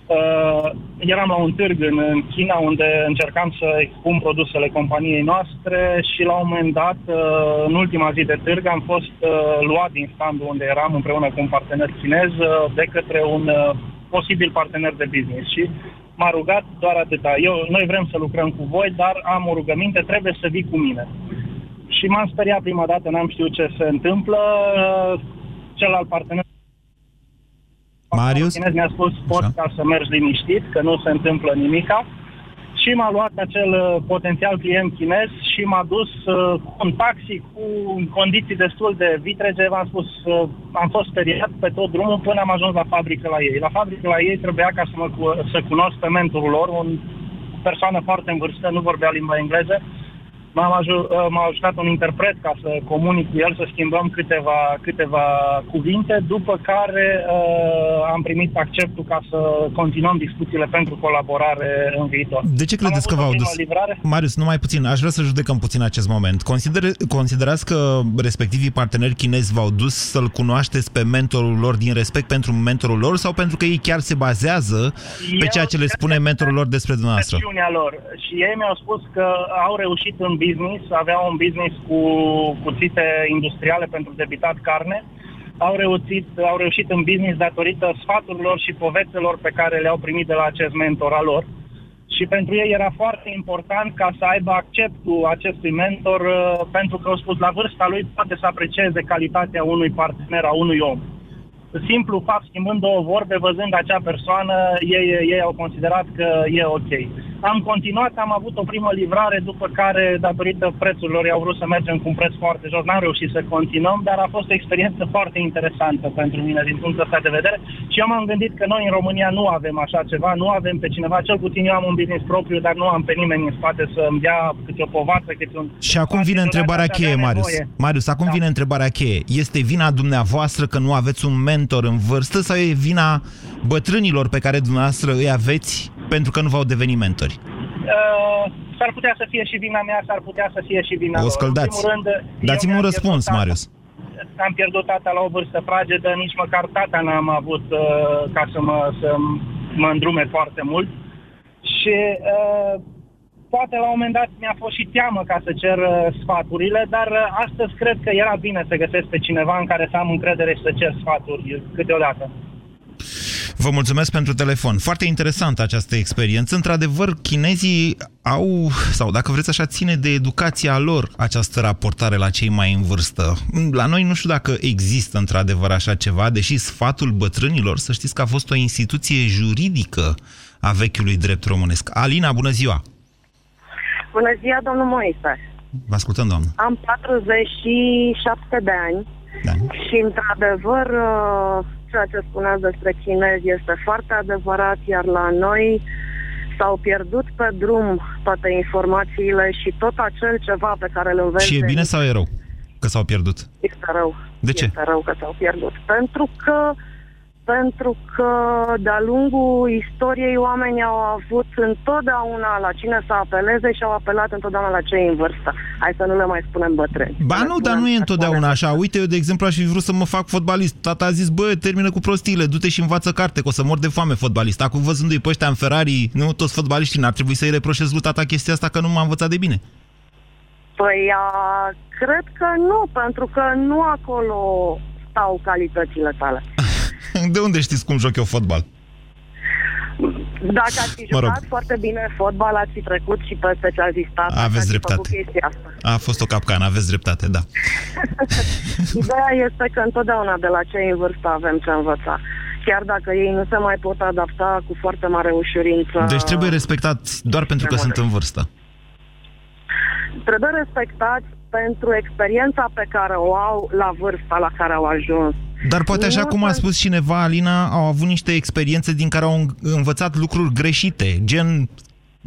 Uh, eram la un târg în, în China unde încercam să expun produsele companiei noastre și la un moment dat, uh, în ultima zi de târg, am fost uh, luat din standul unde eram împreună cu un partener chinez uh, de către un uh, posibil partener de business și m-a rugat doar atâta. Eu, noi vrem să lucrăm cu voi, dar am o rugăminte, trebuie să vii cu mine. Și m-am speriat prima dată, n-am știut ce se întâmplă. Uh, Celălalt partener Marius? chinez mi-a spus, poți ca să mergi liniștit, că nu se întâmplă nimica. Și m-a luat acel uh, potențial client chinez și m-a dus uh, cu un taxi cu condiții destul de vitrege. V-am spus, uh, am fost speriat pe tot drumul până am ajuns la fabrică la ei. La fabrică la ei trebuia ca să, mă, cu- să cunosc pe mentorul lor, un persoană foarte în vârstă, nu vorbea limba engleză. M-am aju- uh, m-a ajutat un interpret ca să comunic cu el, să schimbăm câteva, câteva cuvinte, după care uh, am primit acceptul ca să continuăm discuțiile pentru colaborare în viitor. De ce credeți că Am avut v-au o primă dus? Livrare. Marius, numai puțin, aș vrea să judecăm puțin acest moment. Consider, considerați că respectivii parteneri chinezi v-au dus să-l cunoașteți pe mentorul lor din respect pentru mentorul lor sau pentru că ei chiar se bazează pe ceea ce le spune mentorul lor despre dumneavoastră? Percepțiunea lor. Și ei mi-au spus că au reușit în business, aveau un business cu cuțite industriale pentru debitat carne, au reușit, au reușit în business datorită sfaturilor și povețelor pe care le-au primit de la acest mentor al lor. Și pentru ei era foarte important ca să aibă acceptul acestui mentor, uh, pentru că au spus la vârsta lui poate să aprecieze calitatea unui partener, a unui om simplu fapt, schimbând două vorbe, văzând acea persoană, ei, ei au considerat că e ok. Am continuat, am avut o primă livrare, după care, datorită prețurilor, i-au vrut să mergem cu un preț foarte jos, n-am reușit să continuăm, dar a fost o experiență foarte interesantă pentru mine din punctul ăsta de vedere și eu m-am gândit că noi în România nu avem așa ceva, nu avem pe cineva, cel puțin eu am un business propriu, dar nu am pe nimeni în spate să îmi dea câte o povață, câte un... Și acum vine întrebarea Poate cheie, avea Marius. nevoie. Marius, acum vine întrebarea cheie. Este vina dumneavoastră că nu aveți un mentor în vârstă sau e vina bătrânilor pe care dumneavoastră îi aveți pentru că nu v-au devenit mentori? Uh, s-ar putea să fie și vina mea, s-ar putea să fie și vina O lor. scăldați. În primul rând, eu Dați-mi un mi-am răspuns, pierdut tata- Marius. Am pierdut tata la o vârstă fragedă, nici măcar tata n-am avut uh, ca să mă, să mă îndrume foarte mult. Și uh, poate la un moment dat mi-a fost și teamă ca să cer uh, sfaturile, dar uh, astăzi cred că era bine să găsesc pe cineva în care să am încredere și să cer sfaturi câteodată. Vă mulțumesc pentru telefon. Foarte interesantă această experiență. Într-adevăr, chinezii au, sau dacă vreți așa, ține de educația lor această raportare la cei mai în vârstă. La noi nu știu dacă există într-adevăr așa ceva, deși sfatul bătrânilor, să știți că a fost o instituție juridică a vechiului drept românesc. Alina, bună ziua! Bună ziua, domnul Moise. Vă ascultăm, doamnă. Am 47 de ani da. și, într-adevăr, uh, ceea ce spuneați despre chinezi este foarte adevărat, iar la noi s-au pierdut pe drum toate informațiile și tot acel ceva pe care îl înveți. Și e de bine mic sau e rău că s-au pierdut? Este rău. De ce? Este rău că s-au pierdut. Pentru că pentru că de-a lungul istoriei oamenii au avut întotdeauna la cine să apeleze și au apelat întotdeauna la cei în vârstă. Hai să nu le mai spunem bătrâni. Ba nu, dar nu e întotdeauna așa. Uite, eu, de exemplu, aș fi vrut să mă fac fotbalist. Tata a zis, bă, termină cu prostiile, du-te și învață carte, că o să mor de foame fotbalist. Acum văzându-i pe ăștia în Ferrari, nu toți fotbaliștii, n-ar trebui să-i reproșez lui tata chestia asta că nu m-a învățat de bine. Păi, a, cred că nu, pentru că nu acolo stau calitățile tale. De unde știți cum joc eu fotbal? Dacă ați fi Mă rog. jucat foarte bine fotbal, ați fi trecut și pe specializitate. Aveți ați fi dreptate. făcut chestia asta. A fost o capcană, aveți dreptate, da. Ideea este că întotdeauna de la cei în vârstă avem ce învăța. Chiar dacă ei nu se mai pot adapta cu foarte mare ușurință. Deci trebuie respectați doar pentru că sunt în vârstă. Trebuie respectați pentru experiența pe care o au la vârsta la care au ajuns. Dar poate așa Nu cum a sunt- spus cineva, Alina, au avut niște experiențe din care au în- învățat lucruri greșite, gen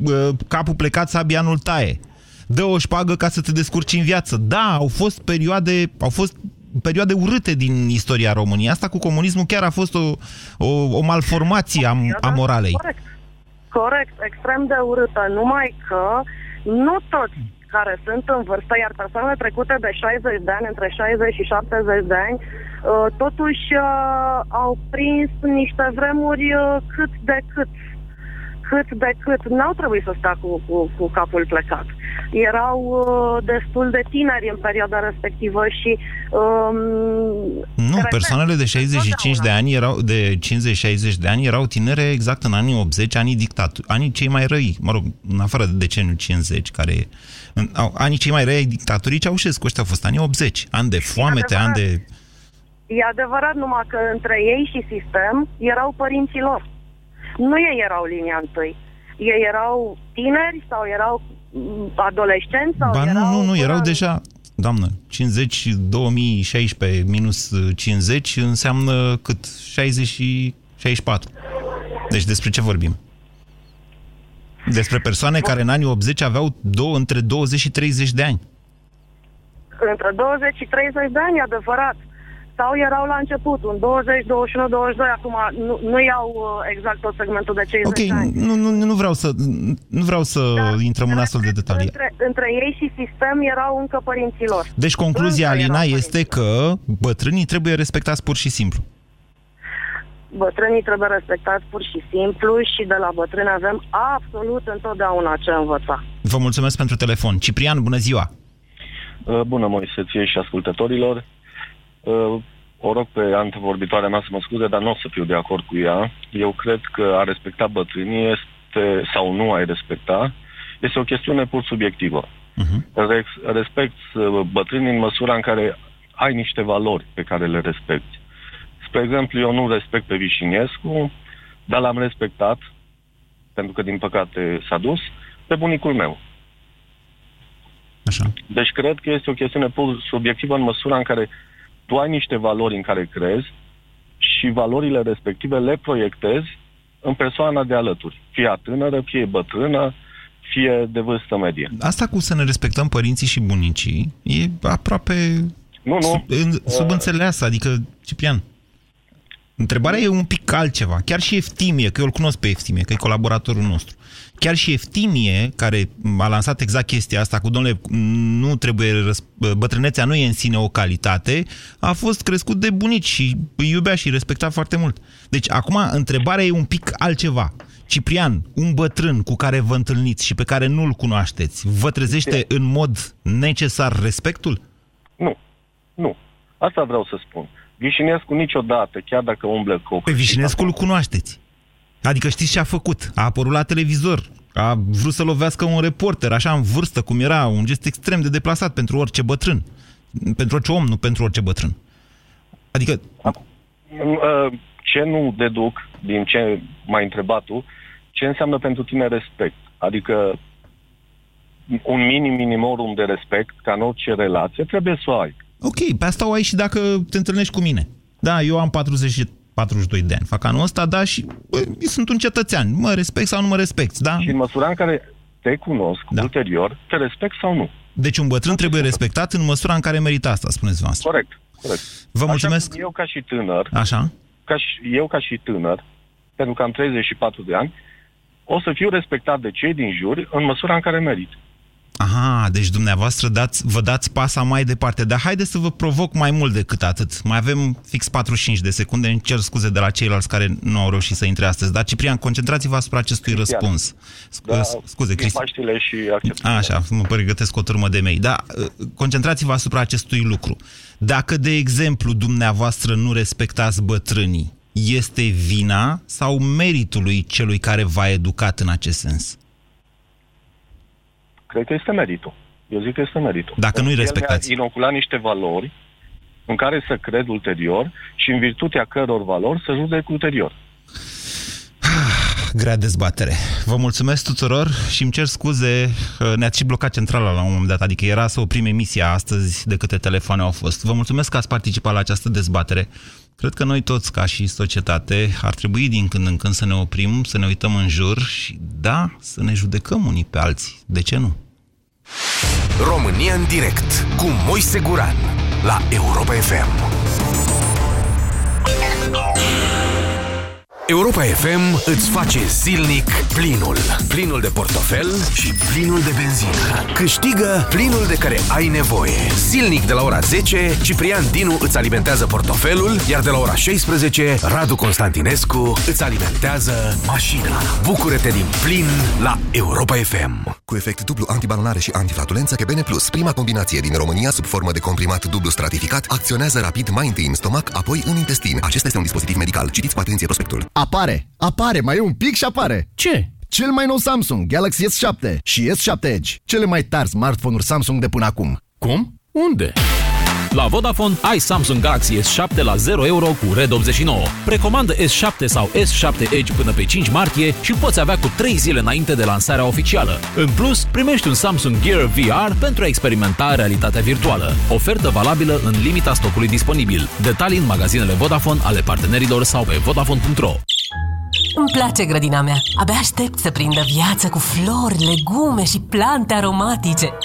uh, capul plecat, sabianul taie. Dă o șpagă ca să te descurci în viață. Da, au fost perioade, au fost perioade urâte din istoria României. Asta cu comunismul chiar a fost o, o, o malformație a, a moralei. Corect. Corect, extrem de urâtă, numai că nu toți care sunt în vârstă, iar persoanele trecute de 60 de ani, între 60 și 70 de ani, uh, totuși uh, au prins niște vremuri uh, cât de cât. Cât de cât. N-au trebuit să stea cu, cu, cu capul plecat. Erau uh, destul de tineri în perioada respectivă și um, Nu, repet, persoanele de 65 de ani erau, de 50-60 de ani erau tinere exact în anii 80, anii dictatu, anii cei mai răi, mă rog, în afară de deceniul 50, care e, în, au, anii cei mai răi ai dictaturii Ceaușescu, ăștia au fost anii 80, ani de foamete, ani de... E adevărat numai că între ei și sistem erau părinții lor. Nu ei erau linia întâi. Ei erau tineri sau erau mm, adolescenți sau Ba nu, erau... nu, nu, erau până- deja, doamnă, 50, 2016 minus 50 înseamnă cât? 60 și 64. Deci despre ce vorbim? Despre persoane care în anii 80 aveau două, între 20 și 30 de ani. Între 20 și 30 de ani, e adevărat. Sau erau la început, un 20, 21, 22, acum nu, nu iau uh, exact tot segmentul de cei Ok, 10 ani. nu, nu, nu vreau să, nu vreau să intrăm în astfel de detalii. Între, între ei și sistem erau încă părinților. Deci concluzia, Încă Alina, erau este că bătrânii trebuie respectați pur și simplu. Bătrânii trebuie respectați pur și simplu și de la bătrâni avem absolut întotdeauna ce învăța. Vă mulțumesc pentru telefon. Ciprian, bună ziua! Uh, Bună, Moise, ție și ascultătorilor. Uh, O rog pe antevorbitoarea mea să mă scuze, dar nu o să fiu de acord cu ea. Eu cred că a respecta bătrânii este, sau nu ai respecta, este o chestiune pur subiectivă. Rex- Respect uh, bătrânii în măsura în care ai niște valori pe care le respecti. Spre exemplu, eu nu respect pe Vișinescu, dar l-am respectat, pentru că din păcate s-a dus, pe bunicul meu. Așa. Deci cred că este o chestiune pur subiectivă în măsura în care tu ai niște valori în care crezi și valorile respective le proiectezi în persoana de alături. Fie ea tânără, fie bătrână, fie de vârstă medie. Asta cu să ne respectăm părinții și bunicii e aproape Nu, nu. sub, în, subînțeleasă, adică, Ciprian, întrebarea e un pic altceva. Chiar și Eftimie, că eu îl cunosc pe Eftimie, că e colaboratorul nostru. Chiar și Eftimie, care a lansat exact chestia asta cu, domnule, nu trebuie, răs- bătrânețea nu e în sine o calitate, a fost crescut de bunici și îi iubea și îi respecta foarte mult. Deci, acum, întrebarea e un pic altceva. Ciprian, un bătrân cu care vă întâlniți și pe care nu-l cunoașteți, vă trezește în mod necesar respectul? Nu, nu. Asta vreau să spun. Vișinescu niciodată, chiar dacă umblă cu... Pe Vișinescu îl cunoașteți. Adică știți ce a făcut? A apărut la televizor, a vrut să lovească un reporter, așa în vârstă, cum era, un gest extrem de deplasat pentru orice bătrân. Pentru orice om, nu pentru orice bătrân. Adică... Uh, Ce nu deduc din ce m-ai întrebat tu, ce înseamnă pentru tine respect? Adică un minim minimorum de respect, ca în orice relație, trebuie să o ai. Ok, pe asta o ai și dacă te întâlnești cu mine. Da, eu am 40 și 42 de ani. Fac anul ăsta, da, și bă, sunt un cetățean. Mă respect sau nu mă respect, da? Și în măsura în care te cunosc da. ulterior, te respect sau nu. Deci un bătrân trebuie respectat în măsura în care merită asta, spuneți voastră. Corect, corect. Vă mulțumesc. Așa, cum eu ca și tânăr, Așa? ca și, eu ca și tânăr, pentru că am 34 de ani, o să fiu respectat de cei din jur în măsura în care merit. Aha, deci dumneavoastră dați, vă dați pasa mai departe. Dar haideți să vă provoc mai mult decât atât. Mai avem fix 45 de secunde. Îmi cer scuze de la ceilalți care nu au reușit să intre astăzi. Dar, Ciprian, concentrați-vă asupra acestui Cristian. răspuns. Sc- Da, Scuze, din Cristi. Paștile și accept. Așa, mă pregătesc o turmă de mei. Dar uh, concentrați-vă asupra acestui lucru. Dacă, de exemplu, dumneavoastră nu respectați bătrânii, este vina sau meritul lui celui care v-a educat în acest sens? Cred că este meritul. Eu zic că este meritul. Dacă nu-i El respectați. mi-a inoculat niște valori în care să cred ulterior și în virtutea căror valori să judec ulterior. Grea dezbatere. Vă mulțumesc tuturor și îmi cer scuze, uh, ne-ați și blocat centrala la un moment dat, adică era să oprim emisia astăzi de câte telefoane au fost. Vă mulțumesc că ați participat la această dezbatere. Cred că noi toți, ca și societate, ar trebui din când în când să ne oprim, să ne uităm în jur și, da, să ne judecăm unii pe alții. De ce nu? România în direct cu Moise Guran la Europa FM. Europa FM îți face zilnic plinul. Plinul de portofel și plinul de benzină. Câștigă plinul de care ai nevoie. Zilnic de la ora 10, Ciprian Dinu îți alimentează portofelul, iar de la ora 16, Radu Constantinescu îți alimentează mașina. Bucură-te din plin la Europa FM. Cu efect dublu antibalonare și antiflatulență, Kebene Plus, prima combinație din România sub formă de comprimat dublu stratificat, acționează rapid mai întâi în stomac, apoi în intestin. Acesta este un dispozitiv medical. Citiți cu atenție prospectul. Apare, apare, mai e un pic și apare. Ce? Cel mai nou Samsung Galaxy S7 și S7 Edge, cele mai tari smartphone-uri Samsung de până acum. Cum? Unde? La Vodafone ai Samsung Galaxy S7 la 0 euro cu Red 89. Precomandă S7 sau S7 Edge până pe 5 martie și poți avea cu 3 zile înainte de lansarea oficială. În plus, primești un Samsung Gear VR pentru a experimenta realitatea virtuală. Ofertă valabilă în limita stocului disponibil. Detalii în magazinele Vodafone ale partenerilor sau pe vodafone.ro. Îmi place grădina mea. Abia aștept să prindă viață cu flori, legume și plante aromatice.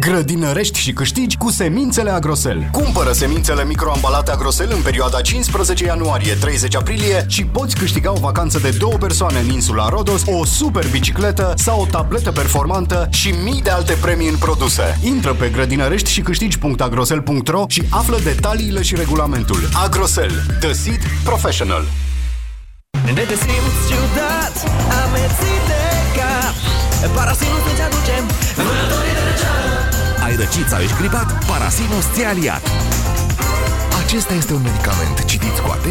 Grădinărești și câștigi cu semințele Agrosel. Cumpără semințele microambalate Agrosel în perioada 15 ianuarie-30 aprilie și poți câștiga o vacanță de două persoane în insula Rodos, o super bicicletă sau o tabletă performantă și mii de alte premii în produse. Intră pe grădinărești și câștigi.agrosel.ro și află detaliile și regulamentul. Agrosel. The Seed Professional. Ne te simți ciudat, amețit de cap Parasinus îți aduce vânătorii de răceală Ai răcit sau ești gripat? Parasinus ți aliat. Acesta este un medicament. Citiți cu atenție